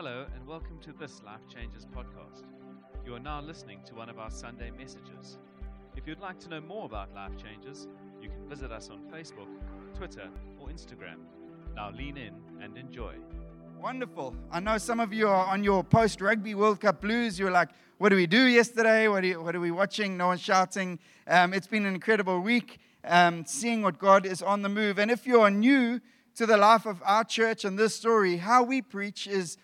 Hello, and welcome to this Life Changes podcast. You are now listening to one of our Sunday messages. If you'd like to know more about Life Changes, you can visit us on Facebook, Twitter, or Instagram. Now lean in and enjoy. Wonderful. I know some of you are on your post rugby World Cup blues. You're like, what do we do yesterday? What, you, what are we watching? No one's shouting. Um, it's been an incredible week um, seeing what God is on the move. And if you are new to the life of our church and this story, how we preach is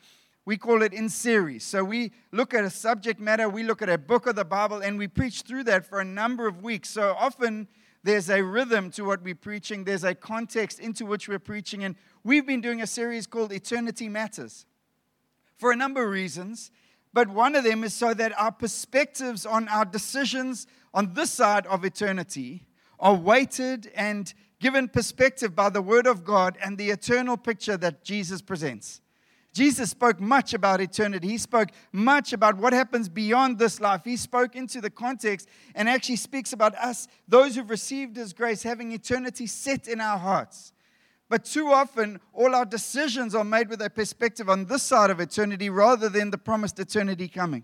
we call it in series. So we look at a subject matter, we look at a book of the Bible, and we preach through that for a number of weeks. So often there's a rhythm to what we're preaching, there's a context into which we're preaching. And we've been doing a series called Eternity Matters for a number of reasons. But one of them is so that our perspectives on our decisions on this side of eternity are weighted and given perspective by the Word of God and the eternal picture that Jesus presents. Jesus spoke much about eternity. He spoke much about what happens beyond this life. He spoke into the context and actually speaks about us, those who've received His grace, having eternity set in our hearts. But too often, all our decisions are made with a perspective on this side of eternity rather than the promised eternity coming.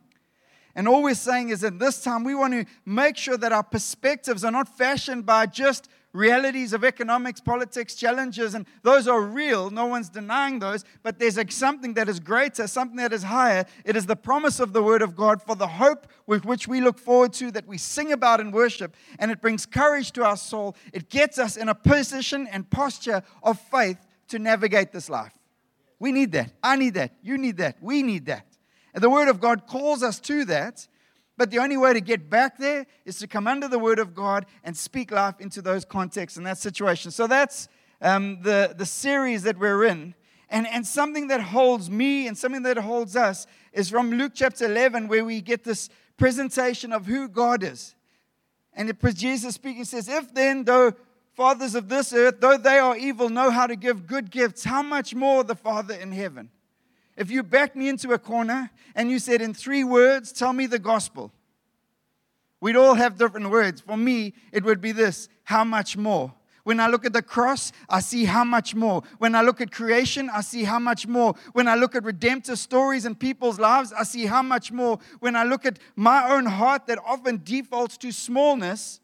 And all we're saying is that this time we want to make sure that our perspectives are not fashioned by just realities of economics, politics, challenges, and those are real. No one's denying those. But there's like something that is greater, something that is higher. It is the promise of the Word of God for the hope with which we look forward to, that we sing about in worship, and it brings courage to our soul. It gets us in a position and posture of faith to navigate this life. We need that. I need that. You need that. We need that. And the Word of God calls us to that. But the only way to get back there is to come under the Word of God and speak life into those contexts and that situation. So that's um, the, the series that we're in. And, and something that holds me and something that holds us is from Luke chapter 11, where we get this presentation of who God is. And it, Jesus speaking says, If then, though fathers of this earth, though they are evil, know how to give good gifts, how much more the Father in heaven? If you backed me into a corner and you said, in three words, tell me the gospel, we'd all have different words. For me, it would be this how much more? When I look at the cross, I see how much more. When I look at creation, I see how much more. When I look at redemptive stories in people's lives, I see how much more. When I look at my own heart that often defaults to smallness,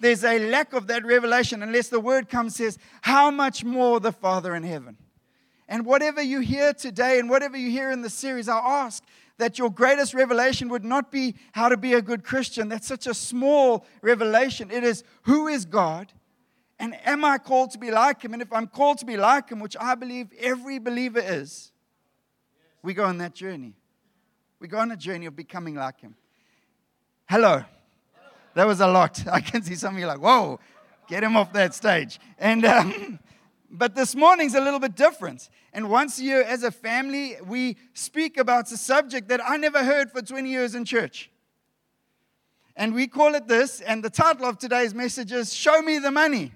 there's a lack of that revelation unless the word comes says, How much more the Father in heaven? And whatever you hear today and whatever you hear in the series, I ask that your greatest revelation would not be how to be a good Christian. That's such a small revelation. It is who is God and am I called to be like him? And if I'm called to be like him, which I believe every believer is, we go on that journey. We go on a journey of becoming like him. Hello. That was a lot. I can see some of you like, whoa, get him off that stage. And um, but this morning's a little bit different. And once a year, as a family, we speak about a subject that I never heard for 20 years in church. And we call it this, and the title of today's message is Show Me the Money.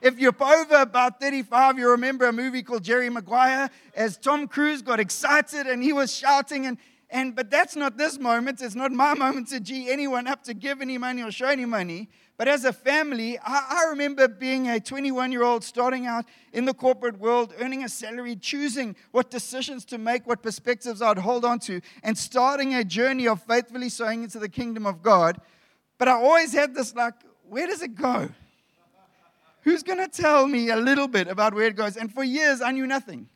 If you're over about 35, you remember a movie called Jerry Maguire as Tom Cruise got excited and he was shouting and and but that's not this moment. It's not my moment to G anyone up to give any money or show any money. But as a family, I, I remember being a 21 year old starting out in the corporate world, earning a salary, choosing what decisions to make, what perspectives I'd hold on to, and starting a journey of faithfully sowing into the kingdom of God. But I always had this like, where does it go? Who's going to tell me a little bit about where it goes? And for years, I knew nothing.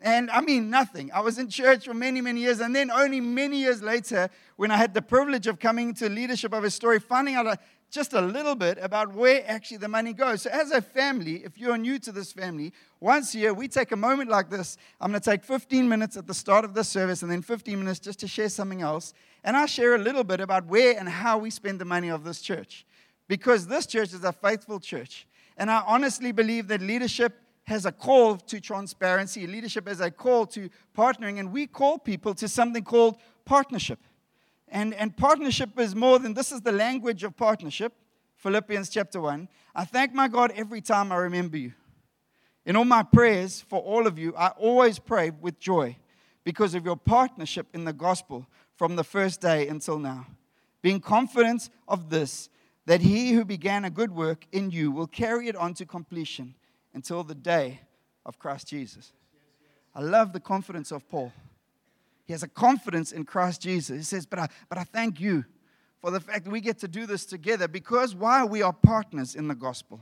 And I mean, nothing. I was in church for many, many years. And then only many years later, when I had the privilege of coming to leadership of a story, finding out just a little bit about where actually the money goes. So, as a family, if you're new to this family, once a year we take a moment like this. I'm going to take 15 minutes at the start of the service and then 15 minutes just to share something else. And I'll share a little bit about where and how we spend the money of this church. Because this church is a faithful church. And I honestly believe that leadership has a call to transparency, leadership has a call to partnering, and we call people to something called partnership. And, and partnership is more than this is the language of partnership, Philippians chapter 1. I thank my God every time I remember you. In all my prayers for all of you, I always pray with joy because of your partnership in the gospel from the first day until now. Being confident of this, that he who began a good work in you will carry it on to completion until the day of Christ Jesus. I love the confidence of Paul. He has a confidence in Christ Jesus. He says, But I, but I thank you for the fact that we get to do this together because why? We are partners in the gospel.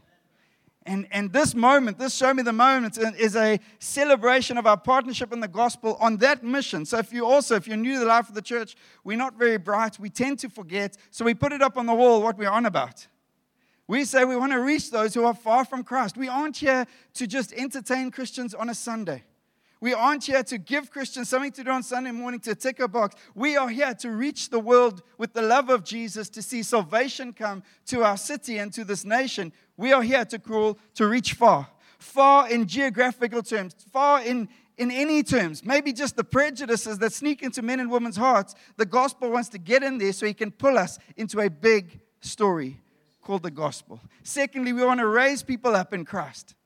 And, and this moment, this Show Me the Moment, uh, is a celebration of our partnership in the gospel on that mission. So, if you also, if you're new to the life of the church, we're not very bright. We tend to forget. So, we put it up on the wall what we're on about. We say we want to reach those who are far from Christ. We aren't here to just entertain Christians on a Sunday. We aren't here to give Christians something to do on Sunday morning to tick a box. We are here to reach the world with the love of Jesus, to see salvation come to our city and to this nation. We are here to call to reach far, far in geographical terms, far in, in any terms, maybe just the prejudices that sneak into men and women's hearts. The gospel wants to get in there so he can pull us into a big story called the gospel. Secondly, we want to raise people up in Christ.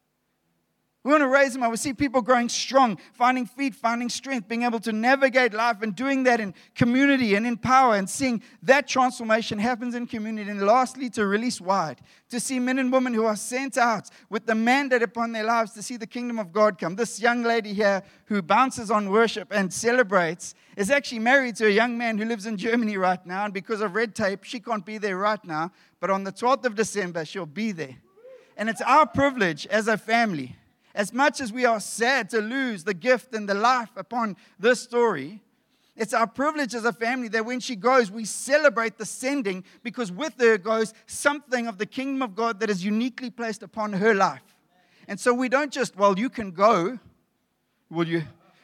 We want to raise them up. We see people growing strong, finding feet, finding strength, being able to navigate life and doing that in community and in power and seeing that transformation happens in community. And lastly, to release wide, to see men and women who are sent out with the mandate upon their lives to see the kingdom of God come. This young lady here who bounces on worship and celebrates is actually married to a young man who lives in Germany right now. And because of red tape, she can't be there right now. But on the 12th of December, she'll be there. And it's our privilege as a family as much as we are sad to lose the gift and the life upon this story, it's our privilege as a family that when she goes, we celebrate the sending because with her goes something of the kingdom of God that is uniquely placed upon her life. And so we don't just, well, you can go, will you?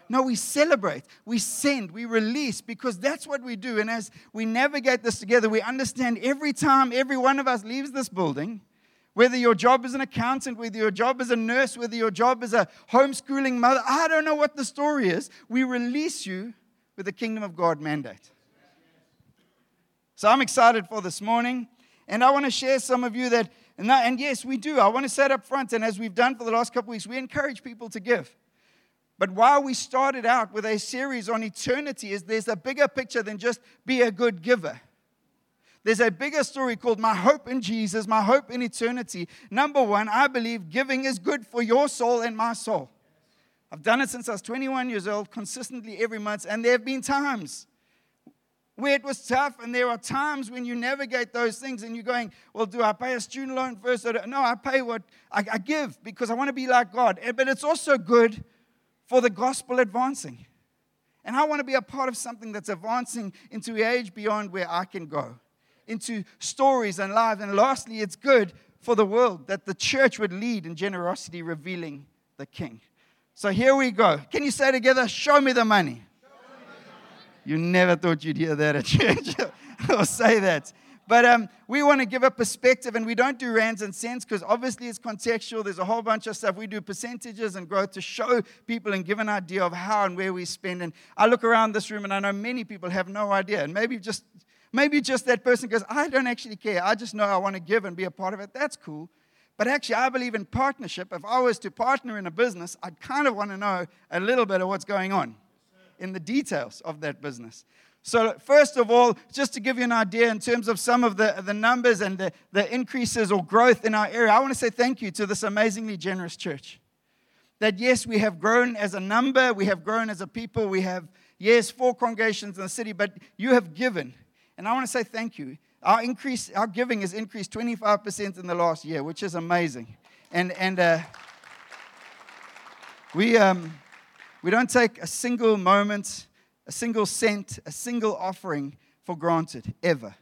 No, we celebrate, we send, we release because that's what we do. And as we navigate this together, we understand every time every one of us leaves this building, whether your job is an accountant, whether your job is a nurse, whether your job is a homeschooling mother, I don't know what the story is. We release you with the kingdom of God mandate. So I'm excited for this morning. And I want to share some of you that, and, that, and yes, we do. I want to set up front, and as we've done for the last couple weeks, we encourage people to give. But while we started out with a series on eternity, is there's a bigger picture than just be a good giver. There's a bigger story called My Hope in Jesus, My Hope in Eternity. Number one, I believe giving is good for your soul and my soul. I've done it since I was 21 years old, consistently every month, and there have been times where it was tough, and there are times when you navigate those things and you're going, Well, do I pay a student loan first? Or No, I pay what I, I give because I want to be like God. But it's also good for the gospel advancing. And I want to be a part of something that's advancing into the age beyond where I can go into stories and lives. And lastly, it's good for the world that the church would lead in generosity, revealing the King. So here we go. Can you say together, Show me the money? You never thought you'd hear that at church or say that. But um, we want to give a perspective, and we don't do rands and cents because obviously it's contextual. There's a whole bunch of stuff. We do percentages and growth to show people and give an idea of how and where we spend. And I look around this room, and I know many people have no idea. And maybe just Maybe just that person goes, I don't actually care. I just know I want to give and be a part of it. That's cool. But actually, I believe in partnership. If I was to partner in a business, I'd kind of want to know a little bit of what's going on in the details of that business. So, first of all, just to give you an idea in terms of some of the, the numbers and the, the increases or growth in our area, I want to say thank you to this amazingly generous church. That, yes, we have grown as a number, we have grown as a people, we have, yes, four congregations in the city, but you have given. And I want to say thank you. Our increase, our giving has increased 25% in the last year, which is amazing. And, and uh, we, um, we don't take a single moment, a single cent, a single offering for granted, ever.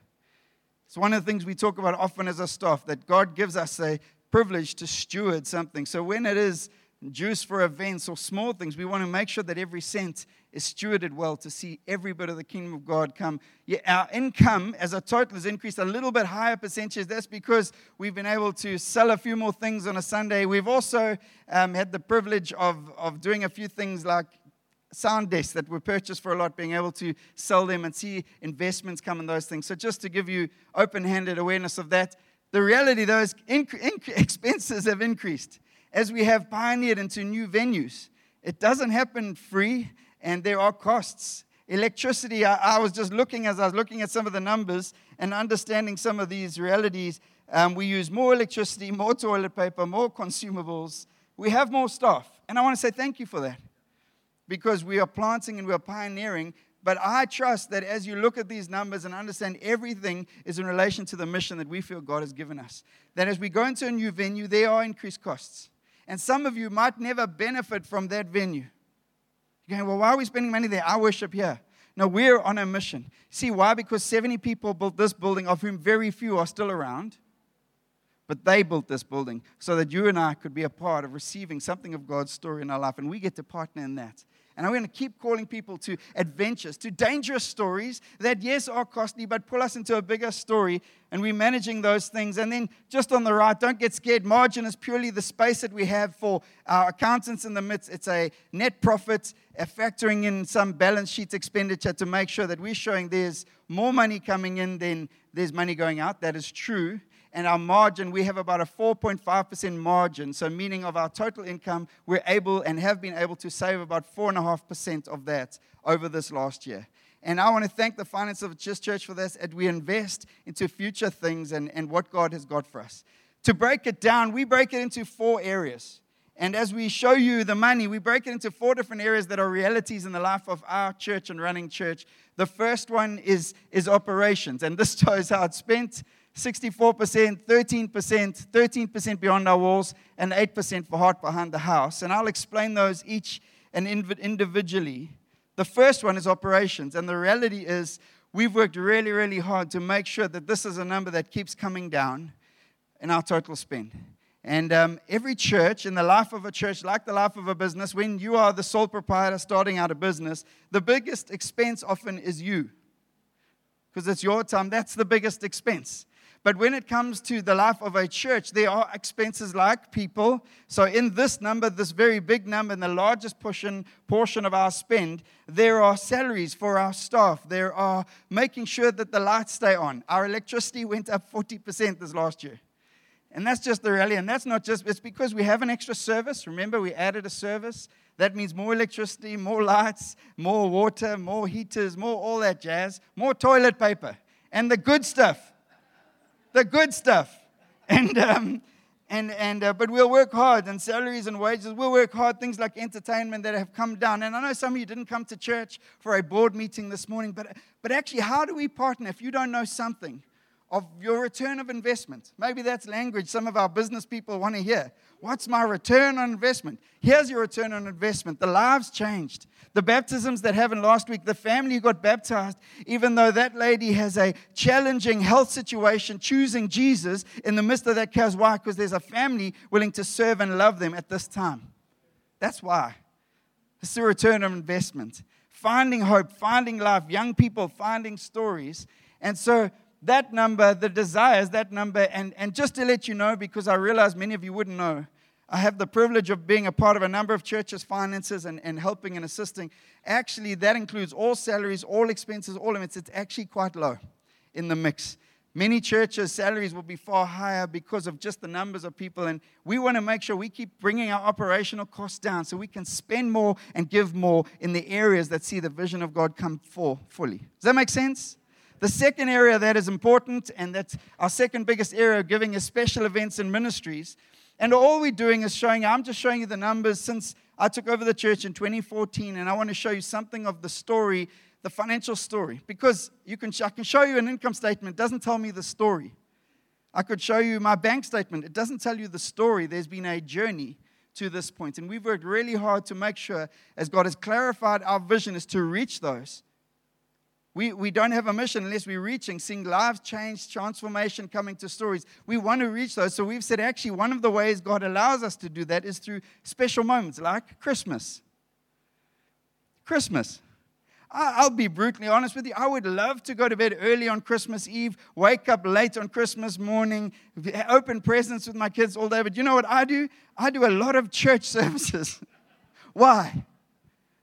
It's one of the things we talk about often as a staff that God gives us a privilege to steward something. So when it is juice for events or small things, we want to make sure that every cent is stewarded well to see every bit of the kingdom of God come. Yeah, our income as a total has increased a little bit higher percentage. That's because we've been able to sell a few more things on a Sunday. We've also um, had the privilege of, of doing a few things like sound desks that were purchased for a lot, being able to sell them and see investments come in those things. So, just to give you open handed awareness of that, the reality, those inc- inc- expenses have increased as we have pioneered into new venues. It doesn't happen free and there are costs. Electricity, I, I, was just looking as I was looking at some of the numbers and understanding some of these realities. Um, we use more electricity, more toilet paper, more consumables. We have more stuff. And I want to say thank you for that. because we are planting and we are pioneering. But I trust that as you look at these numbers and understand everything is in relation to the mission that we feel God has given us, that as we go into a new venue, there are increased costs. And some of you might never benefit from that venue. You're going, well, why are we spending money there? I worship here. No, we're on a mission. See why? Because 70 people built this building, of whom very few are still around. But they built this building so that you and I could be a part of receiving something of God's story in our life. And we get to partner in that. And I'm going to keep calling people to adventures, to dangerous stories that, yes, are costly, but pull us into a bigger story. And we're managing those things. And then just on the right, don't get scared. Margin is purely the space that we have for our accountants in the midst. It's a net profit, a factoring in some balance sheet expenditure to make sure that we're showing there's more money coming in than there's money going out. That is true and our margin, we have about a 4.5% margin. So, meaning of our total income, we're able and have been able to save about 4.5% of that over this last year. And I want to thank the finance of Just Church for this, and we invest into future things and, and what God has got for us. To break it down, we break it into four areas. And as we show you the money, we break it into four different areas that are realities in the life of our church and running church. The first one is, is operations, and this shows how it's spent. 64%, 13%, 13% beyond our walls, and 8% for heart behind the house. And I'll explain those each and individually. The first one is operations. And the reality is, we've worked really, really hard to make sure that this is a number that keeps coming down in our total spend. And um, every church, in the life of a church, like the life of a business, when you are the sole proprietor starting out a business, the biggest expense often is you. Because it's your time, that's the biggest expense. But when it comes to the life of a church, there are expenses like people. So, in this number, this very big number, and the largest portion, portion of our spend, there are salaries for our staff. There are making sure that the lights stay on. Our electricity went up 40% this last year. And that's just the reality. And that's not just, it's because we have an extra service. Remember, we added a service. That means more electricity, more lights, more water, more heaters, more all that jazz, more toilet paper, and the good stuff the good stuff. And, um, and, and uh, but we'll work hard and salaries and wages we'll work hard things like entertainment that have come down. And i know some of you didn't come to church for a board meeting this morning but, but actually how do we partner if you don't know something of your return of investment? Maybe that's language some of our business people want to hear What's my return on investment? Here's your return on investment. The lives changed. The baptisms that happened last week, the family who got baptized, even though that lady has a challenging health situation, choosing Jesus in the midst of that chaos. Why? Because there's a family willing to serve and love them at this time. That's why. It's the return on investment. Finding hope, finding life, young people finding stories. And so that number, the desires, that number, and, and just to let you know, because I realize many of you wouldn't know, I have the privilege of being a part of a number of churches' finances and, and helping and assisting. Actually, that includes all salaries, all expenses, all limits. It's actually quite low in the mix. Many churches' salaries will be far higher because of just the numbers of people. And we want to make sure we keep bringing our operational costs down so we can spend more and give more in the areas that see the vision of God come for fully. Does that make sense? The second area that is important, and that's our second biggest area of giving, is special events and ministries. And all we're doing is showing, I'm just showing you the numbers since I took over the church in 2014, and I want to show you something of the story, the financial story. Because you can, I can show you an income statement, it doesn't tell me the story. I could show you my bank statement, it doesn't tell you the story. There's been a journey to this point, and we've worked really hard to make sure, as God has clarified our vision, is to reach those we, we don't have a mission unless we're reaching, seeing lives change, transformation coming to stories. We want to reach those. So we've said actually one of the ways God allows us to do that is through special moments like Christmas. Christmas. I'll be brutally honest with you. I would love to go to bed early on Christmas Eve, wake up late on Christmas morning, open presents with my kids all day. But you know what I do? I do a lot of church services. Why?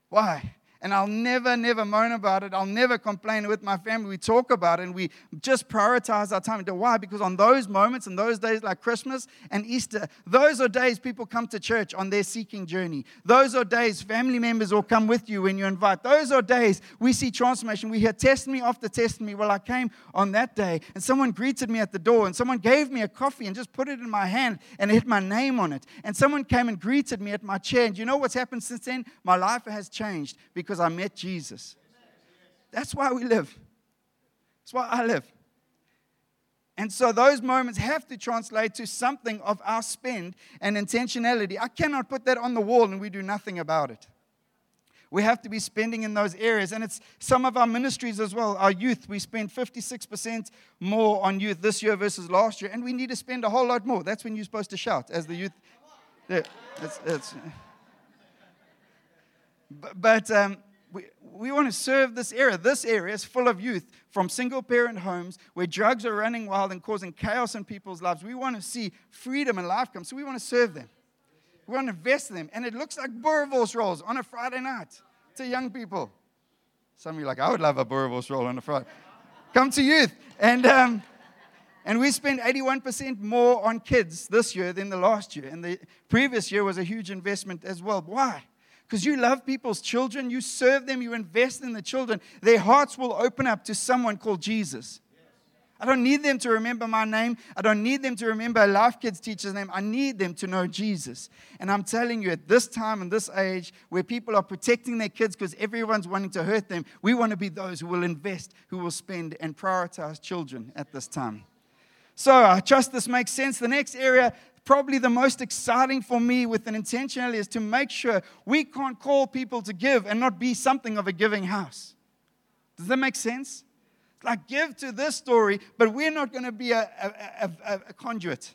Why? And I'll never, never moan about it. I'll never complain with my family. We talk about it and we just prioritize our time. Why? Because on those moments and those days like Christmas and Easter, those are days people come to church on their seeking journey. Those are days family members will come with you when you invite. Those are days we see transformation. We hear testimony after testimony. Well, I came on that day and someone greeted me at the door and someone gave me a coffee and just put it in my hand and hit my name on it. And someone came and greeted me at my chair. And you know what's happened since then? My life has changed because I met Jesus. That's why we live. That's why I live. And so those moments have to translate to something of our spend and intentionality. I cannot put that on the wall and we do nothing about it. We have to be spending in those areas. And it's some of our ministries as well. Our youth, we spend 56% more on youth this year versus last year. And we need to spend a whole lot more. That's when you're supposed to shout as the youth. It's, it's, but, but um, we, we want to serve this area. This area is full of youth from single parent homes where drugs are running wild and causing chaos in people's lives. We want to see freedom and life come. So we want to serve them. We want to invest in them. And it looks like boerewors rolls on a Friday night to young people. Some of you like, I would love a boerewors roll on a Friday. Come to youth. And, um, and we spent 81% more on kids this year than the last year. And the previous year was a huge investment as well. Why? Because you love people's children, you serve them, you invest in the children. Their hearts will open up to someone called Jesus. I don't need them to remember my name. I don't need them to remember a Life Kids teacher's name. I need them to know Jesus. And I'm telling you, at this time and this age, where people are protecting their kids because everyone's wanting to hurt them, we want to be those who will invest, who will spend, and prioritize children at this time. So I trust this makes sense. The next area, probably the most exciting for me with an intentionality, is to make sure we can't call people to give and not be something of a giving house. Does that make sense? like give to this story, but we're not going to be a, a, a, a, conduit.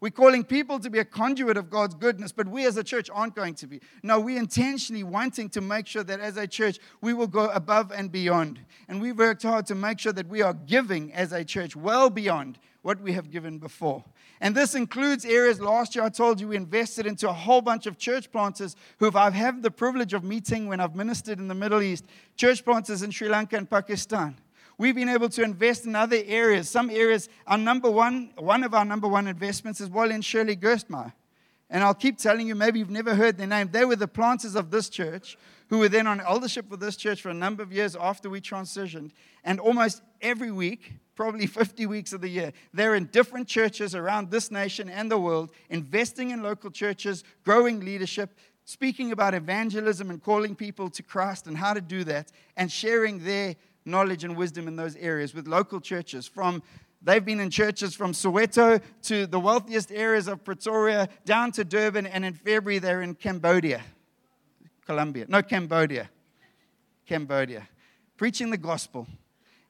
We're calling people to be a conduit of God's goodness, but we as a church aren't going to be. No, we're intentionally wanting to make sure that as a church, we will go above and beyond. And we've worked hard to make sure that we are giving as a church well beyond what we have given before. And this includes areas last year I told you we invested into a whole bunch of church planters who I've had the privilege of meeting when I've ministered in the Middle East, church planters in Sri Lanka and Pakistan. We've been able to invest in other areas. Some areas, our number one, one of our number one investments is Wally and Shirley Gerstmeyer. And I'll keep telling you, maybe you've never heard their name. They were the planters of this church who were then on eldership with this church for a number of years after we transitioned. And almost every week, probably 50 weeks of the year, they're in different churches around this nation and the world, investing in local churches, growing leadership, speaking about evangelism and calling people to Christ and how to do that, and sharing their knowledge and wisdom in those areas with local churches from They've been in churches from Soweto to the wealthiest areas of Pretoria down to Durban, and in February they're in Cambodia, Colombia. No, Cambodia. Cambodia. Preaching the gospel.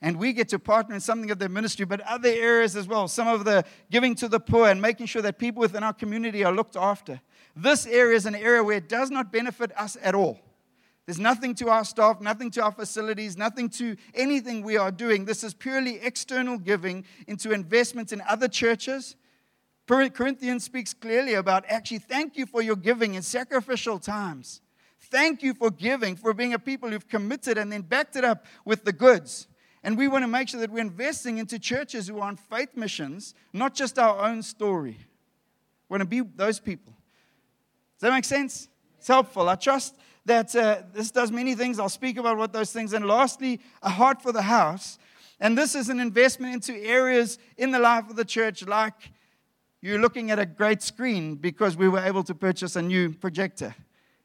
And we get to partner in something of their ministry, but other areas as well. Some of the giving to the poor and making sure that people within our community are looked after. This area is an area where it does not benefit us at all. There's nothing to our staff, nothing to our facilities, nothing to anything we are doing. This is purely external giving into investments in other churches. Corinthians speaks clearly about actually, thank you for your giving in sacrificial times. Thank you for giving, for being a people who've committed and then backed it up with the goods. And we want to make sure that we're investing into churches who are on faith missions, not just our own story. We want to be those people. Does that make sense? It's helpful. I trust that uh, this does many things. I'll speak about what those things. And lastly, a heart for the house. And this is an investment into areas in the life of the church, like you're looking at a great screen because we were able to purchase a new projector.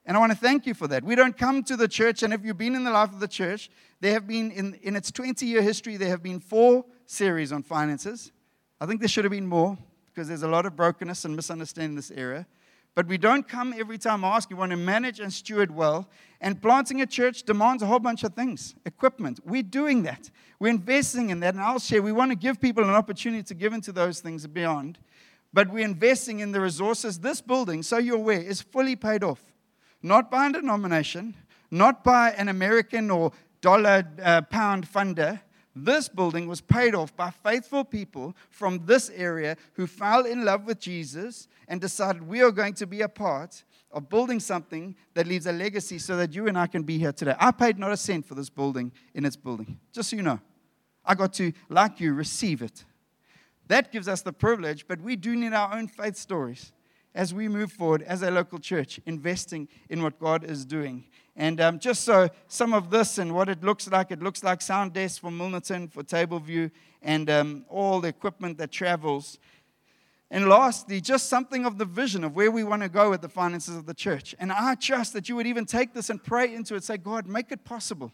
And I want to thank you for that. We don't come to the church, and if you've been in the life of the church, there have been, in, in its 20 year history, there have been four series on finances. I think there should have been more because there's a lot of brokenness and misunderstanding in this area. But we don't come every time ask. We want to manage and steward well. And planting a church demands a whole bunch of things equipment. We're doing that. We're investing in that. And I'll share, we want to give people an opportunity to give into those things beyond. But we're investing in the resources. This building, so you're aware, is fully paid off. Not by a denomination, not by an American or dollar uh, pound funder. This building was paid off by faithful people from this area who fell in love with Jesus and decided we are going to be a part of building something that leaves a legacy so that you and I can be here today. I paid not a cent for this building in its building, just so you know. I got to, like you, receive it. That gives us the privilege, but we do need our own faith stories as we move forward as a local church, investing in what God is doing. And um, just so some of this and what it looks like, it looks like sound desks for Milnerton, for Table View, and um, all the equipment that travels. And lastly, just something of the vision of where we want to go with the finances of the church. And I trust that you would even take this and pray into it. Say, God, make it possible.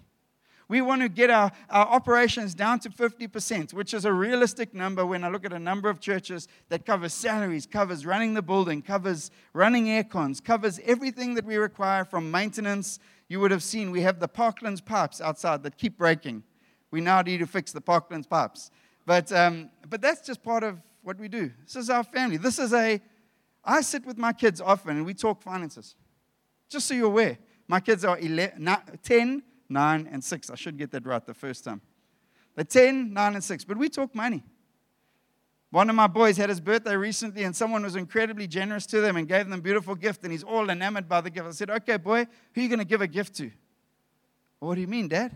We want to get our, our operations down to 50%, which is a realistic number when I look at a number of churches that covers salaries, covers running the building, covers running air cons, covers everything that we require from maintenance. You would have seen we have the Parklands pipes outside that keep breaking. We now need to fix the Parklands pipes. But, um, but that's just part of what we do. This is our family. This is a, I sit with my kids often and we talk finances. Just so you're aware, my kids are 11, 10, 9, and 6. I should get that right the first time. They're 10, 9, and 6. But we talk money. One of my boys had his birthday recently, and someone was incredibly generous to them and gave them a beautiful gift, and he's all enamored by the gift. I said, Okay, boy, who are you going to give a gift to? Well, what do you mean, Dad?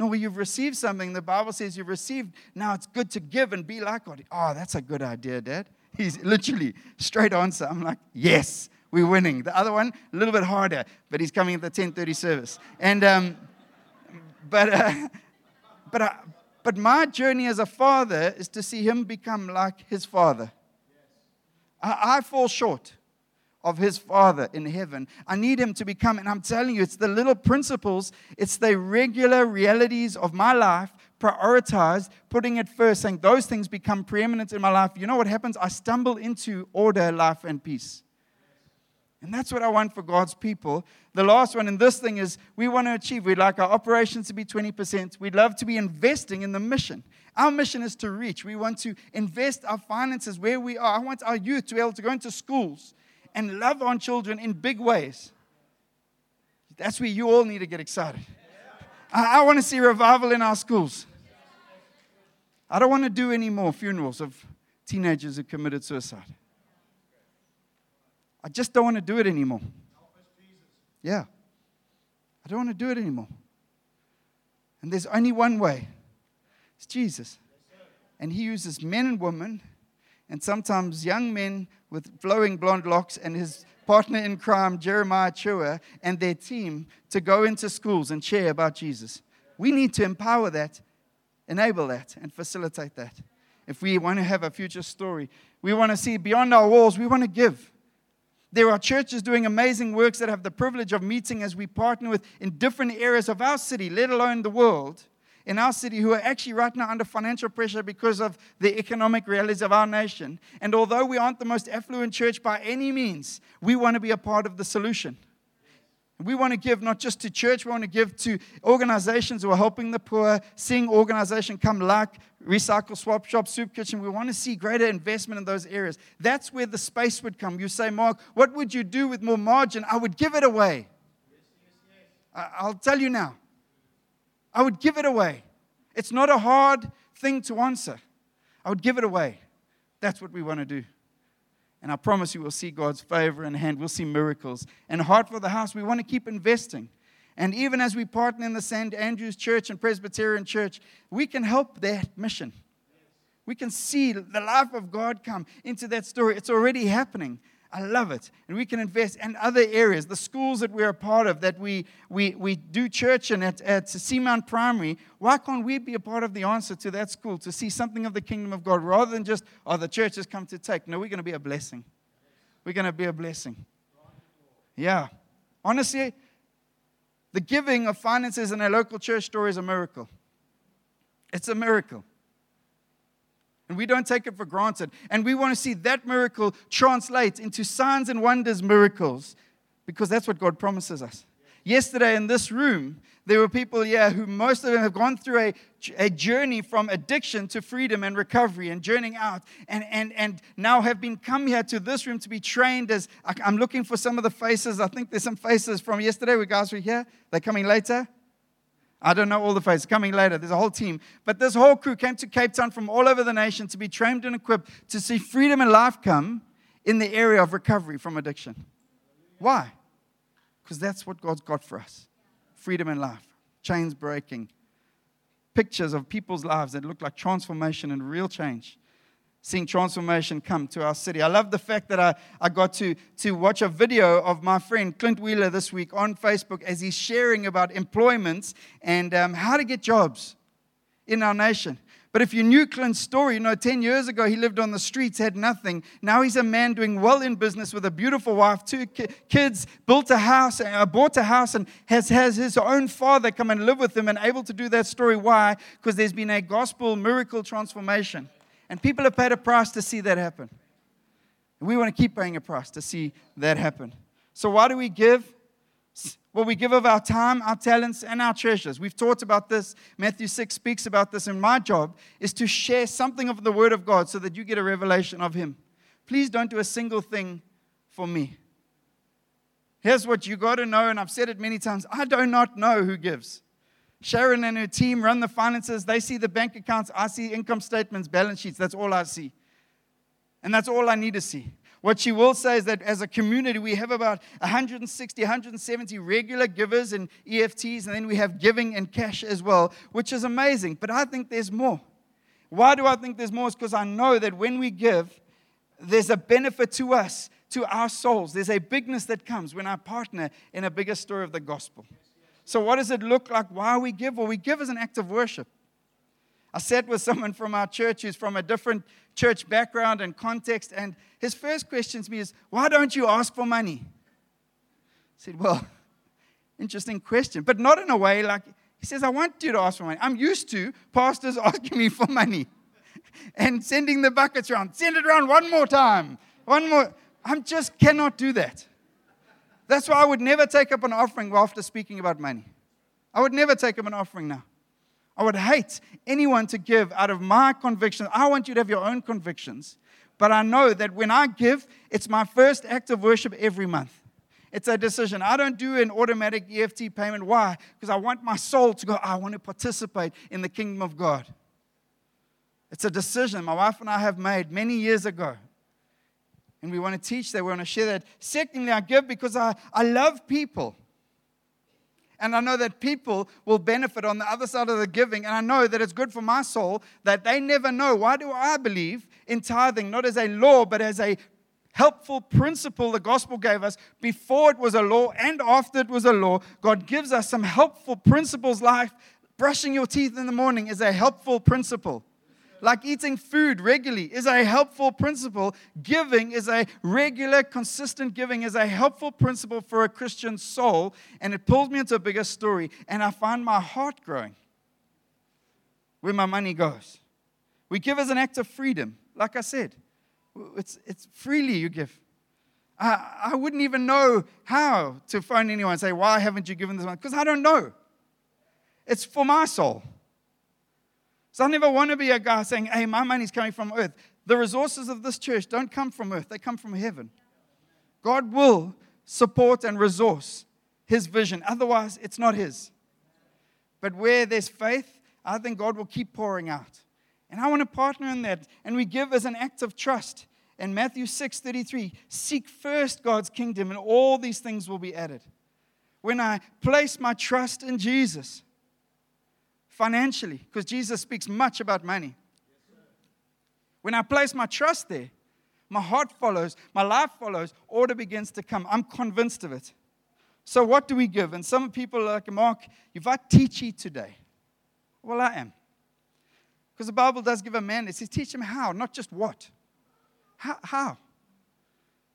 No, well, you've received something. The Bible says you've received. Now it's good to give and be like God. Oh, that's a good idea, Dad. He's literally straight answer. I'm like, yes, we're winning. The other one, a little bit harder, but he's coming at the 10:30 service. And um, but, uh, but, uh, but my journey as a father is to see him become like his father. I, I fall short of his father in heaven. I need him to become, and I'm telling you, it's the little principles, it's the regular realities of my life, prioritized, putting it first, saying those things become preeminent in my life. You know what happens? I stumble into order, life, and peace. And that's what I want for God's people. The last one in this thing is we want to achieve, we'd like our operations to be 20%. We'd love to be investing in the mission. Our mission is to reach. We want to invest our finances where we are. I want our youth to be able to go into schools and love on children in big ways. That's where you all need to get excited. I, I want to see revival in our schools. I don't want to do any more funerals of teenagers who committed suicide. I just don't want to do it anymore. Yeah. I don't want to do it anymore. And there's only one way it's Jesus. And He uses men and women, and sometimes young men with flowing blonde locks, and his partner in crime, Jeremiah Chua, and their team to go into schools and share about Jesus. We need to empower that, enable that, and facilitate that. If we want to have a future story, we want to see beyond our walls, we want to give. There are churches doing amazing works that have the privilege of meeting as we partner with in different areas of our city, let alone the world, in our city who are actually right now under financial pressure because of the economic realities of our nation. And although we aren't the most affluent church by any means, we want to be a part of the solution. We want to give not just to church, we want to give to organizations who are helping the poor, seeing organizations come like Recycle Swap Shop, Soup Kitchen. We want to see greater investment in those areas. That's where the space would come. You say, Mark, what would you do with more margin? I would give it away. I'll tell you now. I would give it away. It's not a hard thing to answer. I would give it away. That's what we want to do. And I promise you, we'll see God's favor and hand. We'll see miracles. And Heart for the House, we want to keep investing. And even as we partner in the St. Andrew's Church and Presbyterian Church, we can help that mission. We can see the life of God come into that story. It's already happening. I love it. And we can invest in other areas, the schools that we're a part of, that we, we, we do church in at, at Seamount Primary. Why can't we be a part of the answer to that school to see something of the kingdom of God rather than just, oh, the church has come to take? No, we're going to be a blessing. We're going to be a blessing. Yeah. Honestly, the giving of finances in a local church story is a miracle. It's a miracle. And we don't take it for granted. And we want to see that miracle translate into signs and wonders miracles because that's what God promises us. Yesterday in this room, there were people here who most of them have gone through a, a journey from addiction to freedom and recovery and journeying out and, and, and now have been come here to this room to be trained as I'm looking for some of the faces. I think there's some faces from yesterday where guys were here. They're coming later. I don't know all the faces coming later. There's a whole team. But this whole crew came to Cape Town from all over the nation to be trained and equipped to see freedom and life come in the area of recovery from addiction. Why? Because that's what God's got for us freedom and life, chains breaking, pictures of people's lives that look like transformation and real change. Seeing transformation come to our city. I love the fact that I, I got to, to watch a video of my friend Clint Wheeler this week on Facebook as he's sharing about employment and um, how to get jobs in our nation. But if you knew Clint's story, you know, 10 years ago he lived on the streets, had nothing. Now he's a man doing well in business with a beautiful wife, two ki- kids, built a house, uh, bought a house, and has, has his own father come and live with him and able to do that story. Why? Because there's been a gospel miracle transformation. And people have paid a price to see that happen. And we want to keep paying a price to see that happen. So why do we give? Well, we give of our time, our talents, and our treasures. We've talked about this. Matthew 6 speaks about this, and my job is to share something of the Word of God so that you get a revelation of Him. Please don't do a single thing for me. Here's what you got to know, and I've said it many times I do not know who gives. Sharon and her team run the finances. They see the bank accounts. I see income statements, balance sheets. That's all I see. And that's all I need to see. What she will say is that as a community, we have about 160, 170 regular givers and EFTs, and then we have giving and cash as well, which is amazing. But I think there's more. Why do I think there's more? It's because I know that when we give, there's a benefit to us, to our souls. There's a bigness that comes when I partner in a bigger story of the gospel. So, what does it look like? Why we give? Well, we give as an act of worship. I sat with someone from our church who's from a different church background and context, and his first question to me is, Why don't you ask for money? I said, Well, interesting question, but not in a way like, he says, I want you to ask for money. I'm used to pastors asking me for money and sending the buckets around. Send it around one more time. One more. I just cannot do that. That's why I would never take up an offering after speaking about money. I would never take up an offering now. I would hate anyone to give out of my convictions. I want you to have your own convictions. But I know that when I give, it's my first act of worship every month. It's a decision. I don't do an automatic EFT payment. Why? Because I want my soul to go, I want to participate in the kingdom of God. It's a decision my wife and I have made many years ago. And we want to teach that. We want to share that. Secondly, I give because I, I love people. And I know that people will benefit on the other side of the giving. And I know that it's good for my soul that they never know. Why do I believe in tithing, not as a law, but as a helpful principle the gospel gave us before it was a law and after it was a law? God gives us some helpful principles. Life, brushing your teeth in the morning is a helpful principle like eating food regularly, is a helpful principle. Giving is a regular, consistent giving is a helpful principle for a Christian soul. And it pulls me into a bigger story. And I find my heart growing where my money goes. We give as an act of freedom. Like I said, it's, it's freely you give. I, I wouldn't even know how to phone anyone and say, Why haven't you given this money? Because I don't know. It's for my soul. So I never want to be a guy saying, hey, my money's coming from earth. The resources of this church don't come from earth, they come from heaven. God will support and resource his vision. Otherwise, it's not his. But where there's faith, I think God will keep pouring out. And I want to partner in that. And we give as an act of trust. In Matthew 6 33, seek first God's kingdom, and all these things will be added. When I place my trust in Jesus, financially, because Jesus speaks much about money. When I place my trust there, my heart follows, my life follows, order begins to come. I'm convinced of it. So, what do we give? And some people are like, Mark, if I teach you today, well, I am. Because the Bible does give a man, it says, teach him how, not just what. How? how?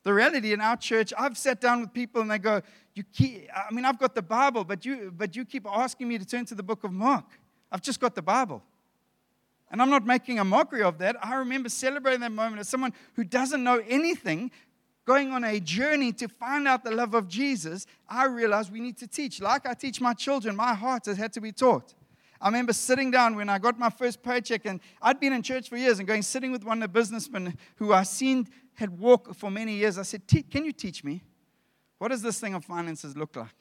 The reality in our church, I've sat down with people and they go, you keep, I mean, I've got the Bible, but you, but you keep asking me to turn to the book of Mark. I've just got the Bible. And I'm not making a mockery of that. I remember celebrating that moment as someone who doesn't know anything, going on a journey to find out the love of Jesus. I realized we need to teach. Like I teach my children, my heart has had to be taught. I remember sitting down when I got my first paycheck, and I'd been in church for years and going sitting with one of the businessmen who I seen had walked for many years. I said, Can you teach me? What does this thing of finances look like?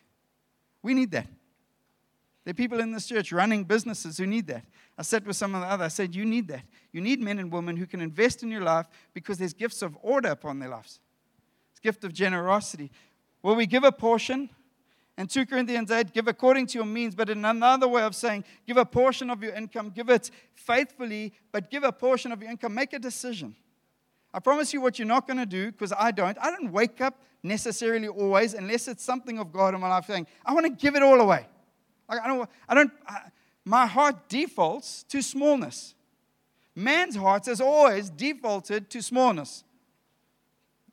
We need that. There are people in this church running businesses who need that. I sat with some of the other. I said, You need that. You need men and women who can invest in your life because there's gifts of order upon their lives. It's gift of generosity. Will we give a portion. And 2 Corinthians 8, give according to your means, but in another way of saying, give a portion of your income, give it faithfully, but give a portion of your income. Make a decision. I promise you what you're not going to do, because I don't. I don't wake up necessarily always, unless it's something of God in my life saying, I want to give it all away. Like, I don't, I don't I, my heart defaults to smallness. Man's heart has always defaulted to smallness.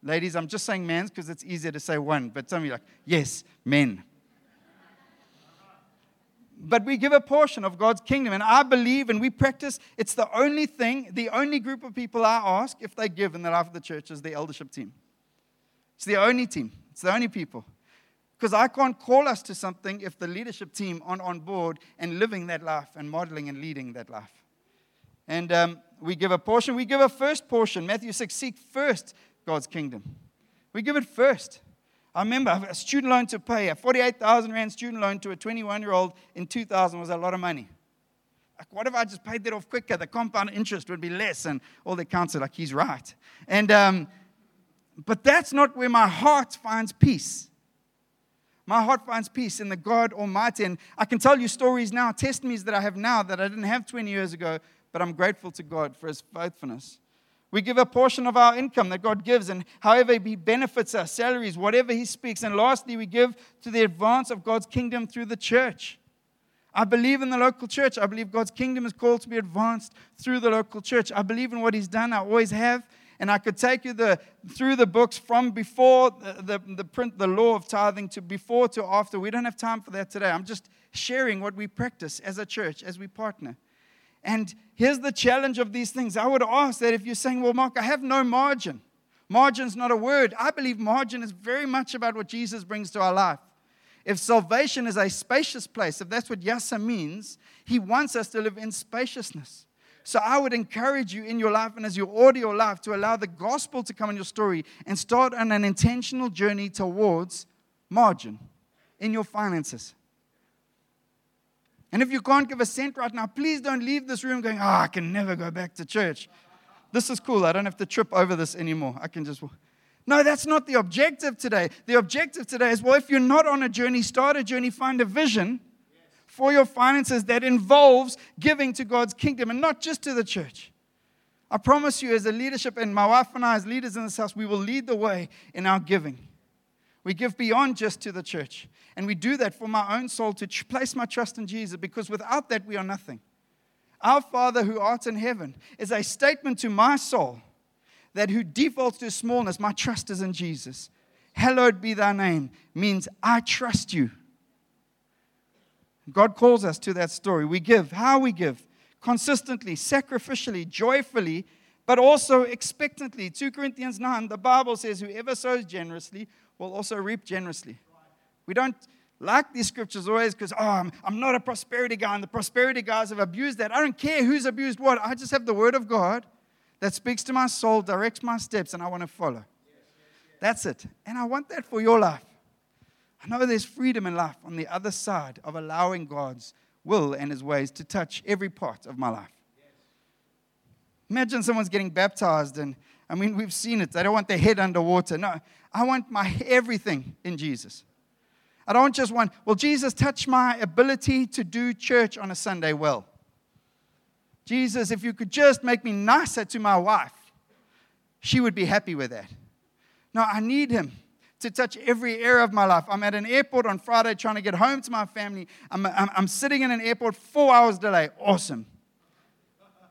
Ladies, I'm just saying man's because it's easier to say one, but some of you like, yes, men. But we give a portion of God's kingdom, and I believe and we practice. It's the only thing, the only group of people I ask if they give in the life of the church is the eldership team. It's the only team, it's the only people. Because I can't call us to something if the leadership team aren't on board and living that life and modeling and leading that life. And um, we give a portion, we give a first portion. Matthew 6 seek first God's kingdom. We give it first. I remember a student loan to pay, a 48,000 Rand student loan to a 21 year old in 2000 was a lot of money. Like, what if I just paid that off quicker? The compound interest would be less. And all the are like, he's right. And, um, but that's not where my heart finds peace. My heart finds peace in the God Almighty. And I can tell you stories now, testimonies that I have now that I didn't have 20 years ago, but I'm grateful to God for his faithfulness. We give a portion of our income that God gives, and however He benefits us, salaries, whatever He speaks. And lastly, we give to the advance of God's kingdom through the church. I believe in the local church. I believe God's kingdom is called to be advanced through the local church. I believe in what He's done. I always have. And I could take you the, through the books from before the, the, the print, the law of tithing to before to after. We don't have time for that today. I'm just sharing what we practice as a church, as we partner. And here's the challenge of these things. I would ask that if you're saying, well, Mark, I have no margin, margin's not a word. I believe margin is very much about what Jesus brings to our life. If salvation is a spacious place, if that's what yasha means, he wants us to live in spaciousness. So I would encourage you in your life and as you order your life to allow the gospel to come in your story and start on an intentional journey towards margin in your finances. And if you can't give a cent right now, please don't leave this room going, oh, I can never go back to church. This is cool. I don't have to trip over this anymore. I can just. No, that's not the objective today. The objective today is well, if you're not on a journey, start a journey, find a vision for your finances that involves giving to God's kingdom and not just to the church. I promise you, as a leadership, and my wife and I, as leaders in this house, we will lead the way in our giving. We give beyond just to the church. And we do that for my own soul to place my trust in Jesus because without that, we are nothing. Our Father who art in heaven is a statement to my soul that who defaults to smallness, my trust is in Jesus. Hallowed be thy name means I trust you. God calls us to that story. We give. How we give? Consistently, sacrificially, joyfully, but also expectantly. 2 Corinthians 9, the Bible says, Whoever sows generously will also reap generously. We don't like these scriptures always because, oh, I'm, I'm not a prosperity guy, and the prosperity guys have abused that. I don't care who's abused what. I just have the word of God that speaks to my soul, directs my steps, and I want to follow. That's it. And I want that for your life. I know there's freedom in life on the other side of allowing God's will and his ways to touch every part of my life. Imagine someone's getting baptized, and I mean, we've seen it. They don't want their head underwater. No, I want my everything in Jesus. I don't just want, well, Jesus, touch my ability to do church on a Sunday well. Jesus, if you could just make me nicer to my wife, she would be happy with that. No, I need him to touch every area of my life. I'm at an airport on Friday trying to get home to my family. I'm, I'm, I'm sitting in an airport, four hours delay. Awesome.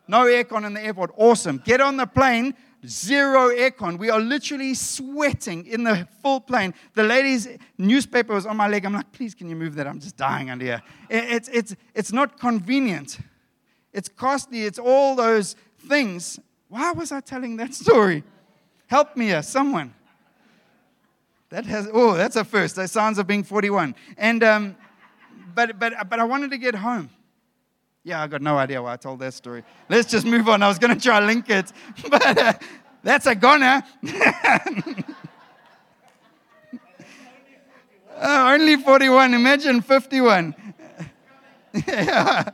No aircon in the airport. Awesome. Get on the plane, zero aircon. We are literally sweating in the full plane. The lady's newspaper was on my leg. I'm like, please, can you move that? I'm just dying under here. It's, it's, it's not convenient. It's costly. It's all those things. Why was I telling that story? Help me here, someone. That has, oh, that's a first. That signs of being 41. And, um, but, but, but I wanted to get home. Yeah, I got no idea why I told that story. Let's just move on. I was going to try link it, but uh, that's a goner. uh, only 41. Imagine 51. yeah.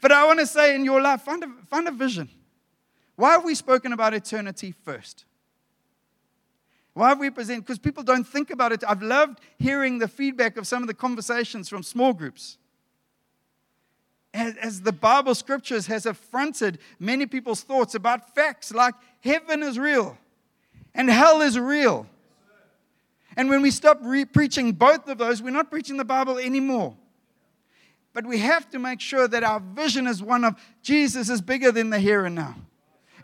But I want to say in your life, find a, find a vision. Why have we spoken about eternity first? Why have we present? Because people don't think about it. I've loved hearing the feedback of some of the conversations from small groups. As, as the Bible scriptures has affronted many people's thoughts about facts like heaven is real and hell is real. And when we stop re- preaching both of those, we're not preaching the Bible anymore. But we have to make sure that our vision is one of Jesus is bigger than the here and now.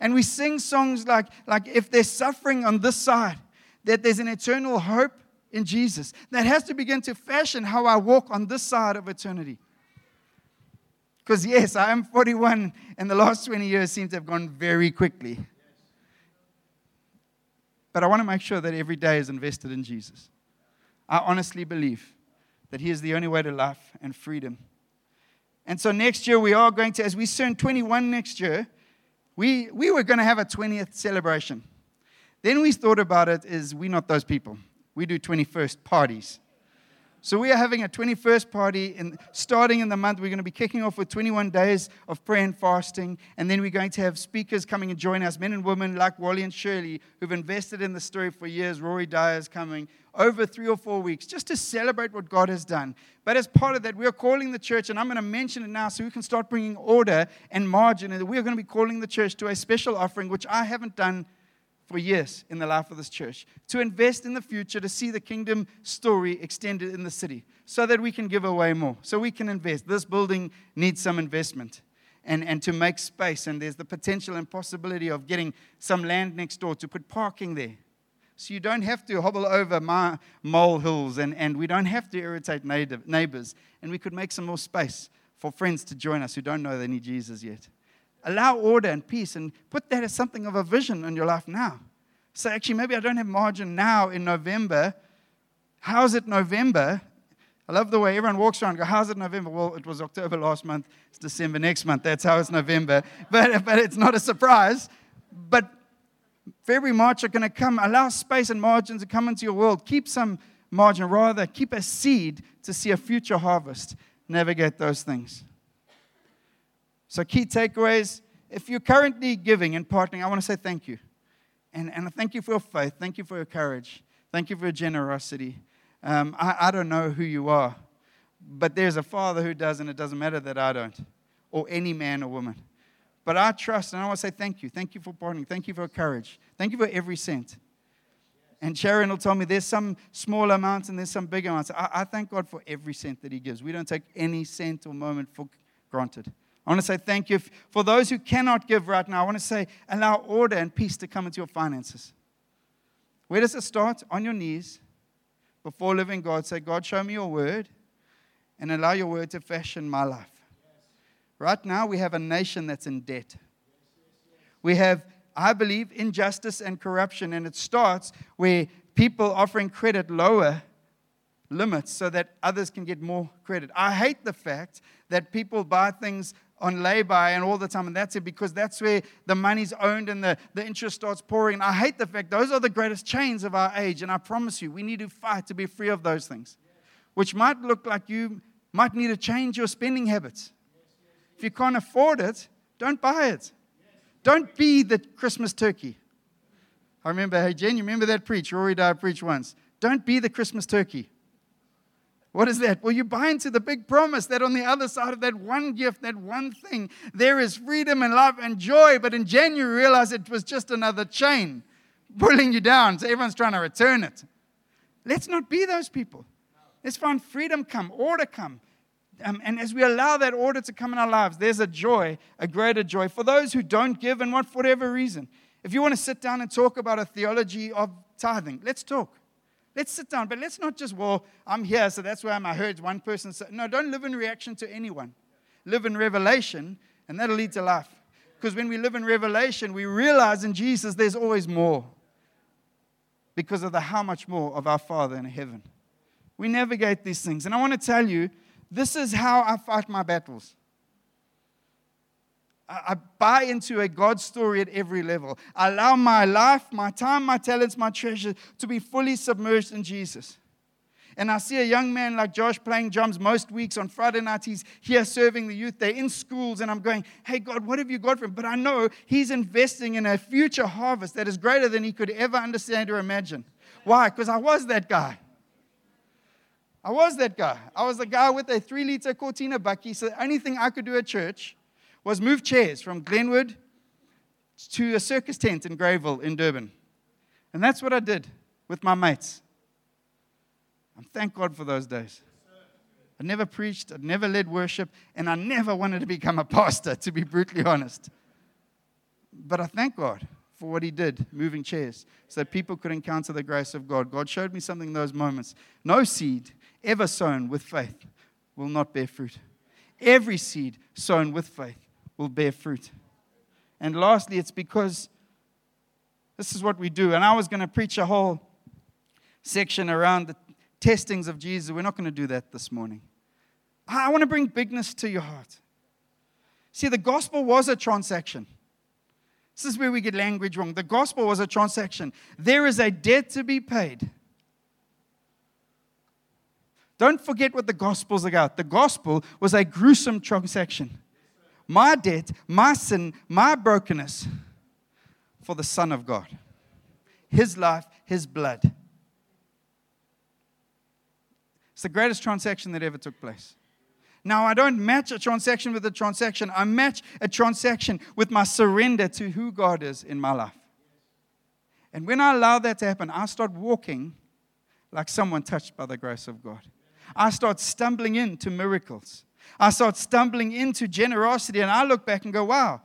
And we sing songs like, like if there's suffering on this side, that there's an eternal hope in Jesus. That has to begin to fashion how I walk on this side of eternity. Because, yes, I am 41, and the last 20 years seem to have gone very quickly. But I want to make sure that every day is invested in Jesus. I honestly believe that He is the only way to life and freedom. And so next year, we are going to, as we turn 21 next year, we, we were going to have a 20th celebration. Then we thought about it is we're not those people. We do 21st parties. So we are having a 21st party in, starting in the month. We're going to be kicking off with 21 days of prayer and fasting. And then we're going to have speakers coming and join us, men and women like Wally and Shirley, who've invested in the story for years. Rory Dyer is coming over three or four weeks just to celebrate what God has done. But as part of that, we are calling the church, and I'm going to mention it now so we can start bringing order and margin. And we are going to be calling the church to a special offering, which I haven't done for years in the life of this church to invest in the future to see the kingdom story extended in the city so that we can give away more, so we can invest. This building needs some investment and, and to make space, and there's the potential and possibility of getting some land next door to put parking there. So you don't have to hobble over my molehills and, and we don't have to irritate neighbors. And we could make some more space for friends to join us who don't know they need Jesus yet. Allow order and peace and put that as something of a vision in your life now. So, actually, maybe I don't have margin now in November. How's it November? I love the way everyone walks around go, How's it November? Well, it was October last month. It's December next month. That's how it's November. But, but it's not a surprise. But February, March are going to come. Allow space and margin to come into your world. Keep some margin. Rather, keep a seed to see a future harvest. Navigate those things. So, key takeaways if you're currently giving and partnering, I want to say thank you. And, and thank you for your faith. Thank you for your courage. Thank you for your generosity. Um, I, I don't know who you are, but there's a father who does, and it doesn't matter that I don't, or any man or woman. But I trust, and I want to say thank you. Thank you for partnering. Thank you for your courage. Thank you for every cent. And Sharon will tell me there's some small amounts and there's some big amounts. I, I thank God for every cent that He gives. We don't take any cent or moment for granted. I want to say thank you. For those who cannot give right now, I want to say allow order and peace to come into your finances. Where does it start? On your knees before living God. Say, God, show me your word and allow your word to fashion my life. Right now, we have a nation that's in debt. We have, I believe, injustice and corruption, and it starts where people offering credit lower limits so that others can get more credit. I hate the fact that people buy things on lay-by and all the time, and that's it because that's where the money's owned and the, the interest starts pouring. I hate the fact those are the greatest chains of our age, and I promise you, we need to fight to be free of those things, which might look like you might need to change your spending habits. If you can't afford it, don't buy it. Don't be the Christmas turkey. I remember, hey, Jen, you remember that preach? Rory Dyer preached once. Don't be the Christmas turkey. What is that? Well, you buy into the big promise that on the other side of that one gift, that one thing, there is freedom and love and joy. But in January, you realize it was just another chain pulling you down. So everyone's trying to return it. Let's not be those people. Let's find freedom come, order come. Um, and as we allow that order to come in our lives, there's a joy, a greater joy. For those who don't give and what, for whatever reason, if you want to sit down and talk about a theology of tithing, let's talk. Let's sit down, but let's not just, well, I'm here, so that's why I heard one person say, no, don't live in reaction to anyone. Live in revelation, and that'll lead to life. Because when we live in revelation, we realize in Jesus there's always more because of the how much more of our Father in heaven. We navigate these things. And I want to tell you, this is how I fight my battles. I buy into a God story at every level. I allow my life, my time, my talents, my treasures to be fully submerged in Jesus. And I see a young man like Josh playing drums most weeks on Friday nights. He's here serving the youth. They're in schools, and I'm going, Hey, God, what have you got for him? But I know he's investing in a future harvest that is greater than he could ever understand or imagine. Why? Because I was that guy. I was that guy. I was the guy with a three liter Cortina bakkie. So the only thing I could do at church was move chairs from Glenwood to a circus tent in Greyville in Durban. And that's what I did with my mates. And thank God for those days. I never preached, I never led worship, and I never wanted to become a pastor, to be brutally honest. But I thank God for what He did, moving chairs, so that people could encounter the grace of God. God showed me something in those moments. No seed ever sown with faith will not bear fruit. Every seed sown with faith will bear fruit. And lastly, it's because this is what we do. And I was going to preach a whole section around the testings of Jesus. We're not going to do that this morning. I want to bring bigness to your heart. See, the gospel was a transaction. This is where we get language wrong. The gospel was a transaction. There is a debt to be paid. Don't forget what the gospel's about. The gospel was a gruesome transaction. My debt, my sin, my brokenness for the Son of God. His life, His blood. It's the greatest transaction that ever took place. Now, I don't match a transaction with a transaction. I match a transaction with my surrender to who God is in my life. And when I allow that to happen, I start walking like someone touched by the grace of God. I start stumbling into miracles. I start stumbling into generosity, and I look back and go, wow,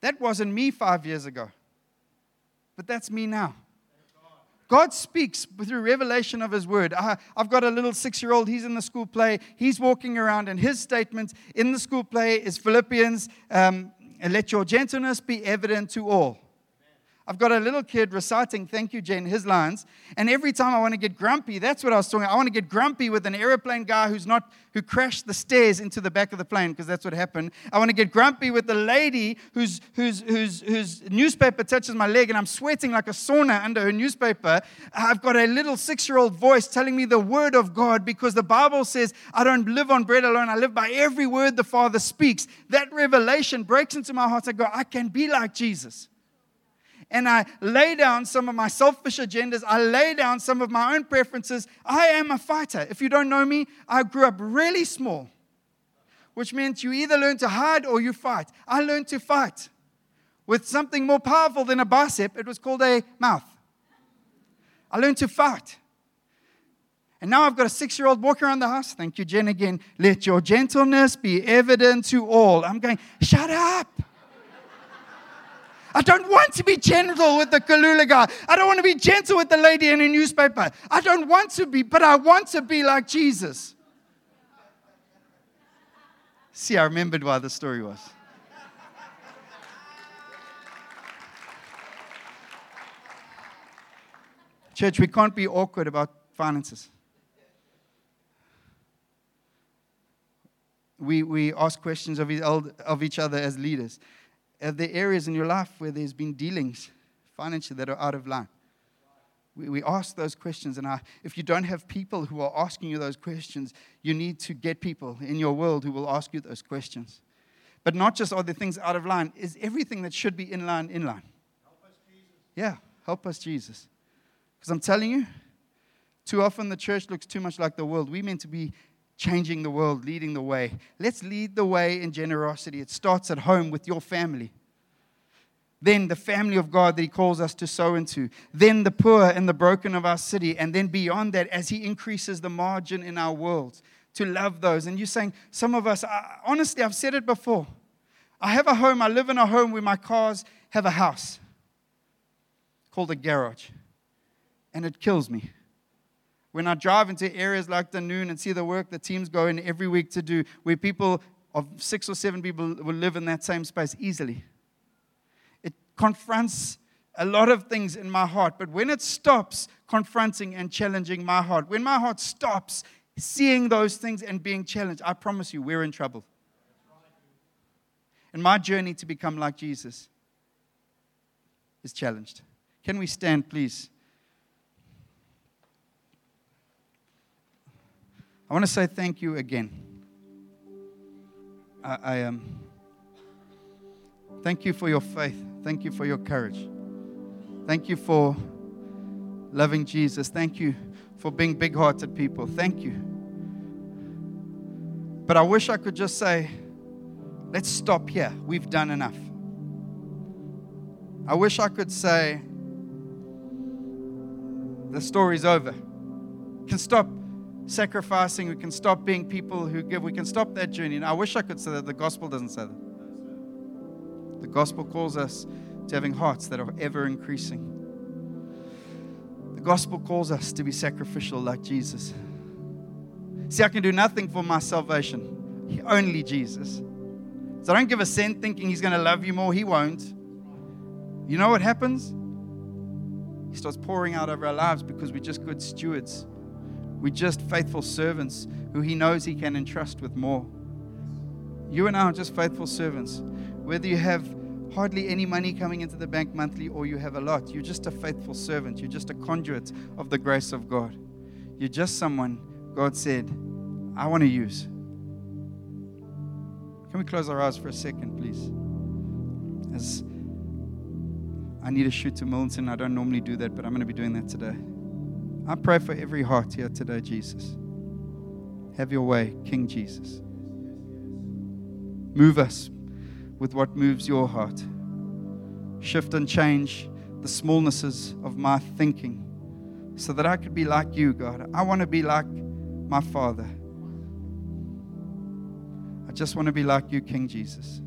that wasn't me five years ago, but that's me now. God speaks through revelation of His word. I, have got a little six year old, he's in the school play, he's walking around, and his statement in the school play is Philippians um, let your gentleness be evident to all. I've got a little kid reciting, thank you, Jen, his lines. And every time I want to get grumpy, that's what I was talking. about. I want to get grumpy with an aeroplane guy who's not, who crashed the stairs into the back of the plane, because that's what happened. I want to get grumpy with the lady whose, whose, whose, whose newspaper touches my leg and I'm sweating like a sauna under her newspaper. I've got a little six year old voice telling me the word of God because the Bible says, I don't live on bread alone, I live by every word the Father speaks. That revelation breaks into my heart. I go, I can be like Jesus and I lay down some of my selfish agendas. I lay down some of my own preferences. I am a fighter. If you don't know me, I grew up really small, which meant you either learn to hide or you fight. I learned to fight with something more powerful than a bicep. It was called a mouth. I learned to fight. And now I've got a six year old walking around the house. Thank you, Jen, again. Let your gentleness be evident to all. I'm going, shut up. I don't want to be gentle with the Kalula guy. I don't want to be gentle with the lady in a newspaper. I don't want to be, but I want to be like Jesus. See, I remembered why the story was. Church, we can't be awkward about finances. We, we ask questions of, of each other as leaders Uh, are there areas in your life where there's been dealings financially that are out of line? We, we ask those questions, and I, if you don't have people who are asking you those questions, you need to get people in your world who will ask you those questions. But not just are there things out of line, is everything that should be in line in line? Help us, Jesus. Yeah, help us, Jesus. Because I'm telling you, too often the church looks too much like the world. We're meant to be changing the world, leading the way. Let's lead the way in generosity. It starts at home with your family. Then the family of God that He calls us to sow into. Then the poor and the broken of our city. And then beyond that, as He increases the margin in our world, to love those. And you're saying, some of us, I, honestly, I've said it before. I have a home, I live in a home where my cars have a house called a garage. And it kills me when I drive into areas like Dunoon and see the work the teams go in every week to do, where people of six or seven people will live in that same space easily. It confronts a lot of things in my heart, but when it stops confronting and challenging my heart, when my heart stops seeing those things and being challenged, I promise you, we're in trouble. And my journey to become like Jesus is challenged. Can we stand, please? I want to say thank you again. I, I um, thank you for your faith. Thank you for your courage. Thank you for loving Jesus. Thank you for being big hearted people. Thank you. But I wish I could just say, let's stop here. We've done enough. I wish I could say, the story's over. Can stop sacrificing. We can stop being people who give. We can stop that journey. And I wish I could say that. The gospel doesn't say that. The gospel calls us to having hearts that are ever increasing. The gospel calls us to be sacrificial like Jesus. See, I can do nothing for my salvation, only Jesus. So don't give a cent thinking he's going to love you more. He won't. You know what happens? He starts pouring out over our lives because we're just good stewards. We're just faithful servants who he knows he can entrust with more. You and I are just faithful servants. Whether you have hardly any money coming into the bank monthly or you have a lot, you're just a faithful servant. You're just a conduit of the grace of God. You're just someone God said, I want to use. Can we close our eyes for a second, please? As I need to shoot to Milton. I don't normally do that, but I'm going to be doing that today. I pray for every heart here today, Jesus. Have your way, King Jesus. Move us with what moves your heart. Shift and change the smallnesses of my thinking so that I could be like you, God. I want to be like my Father. I just want to be like you, King Jesus.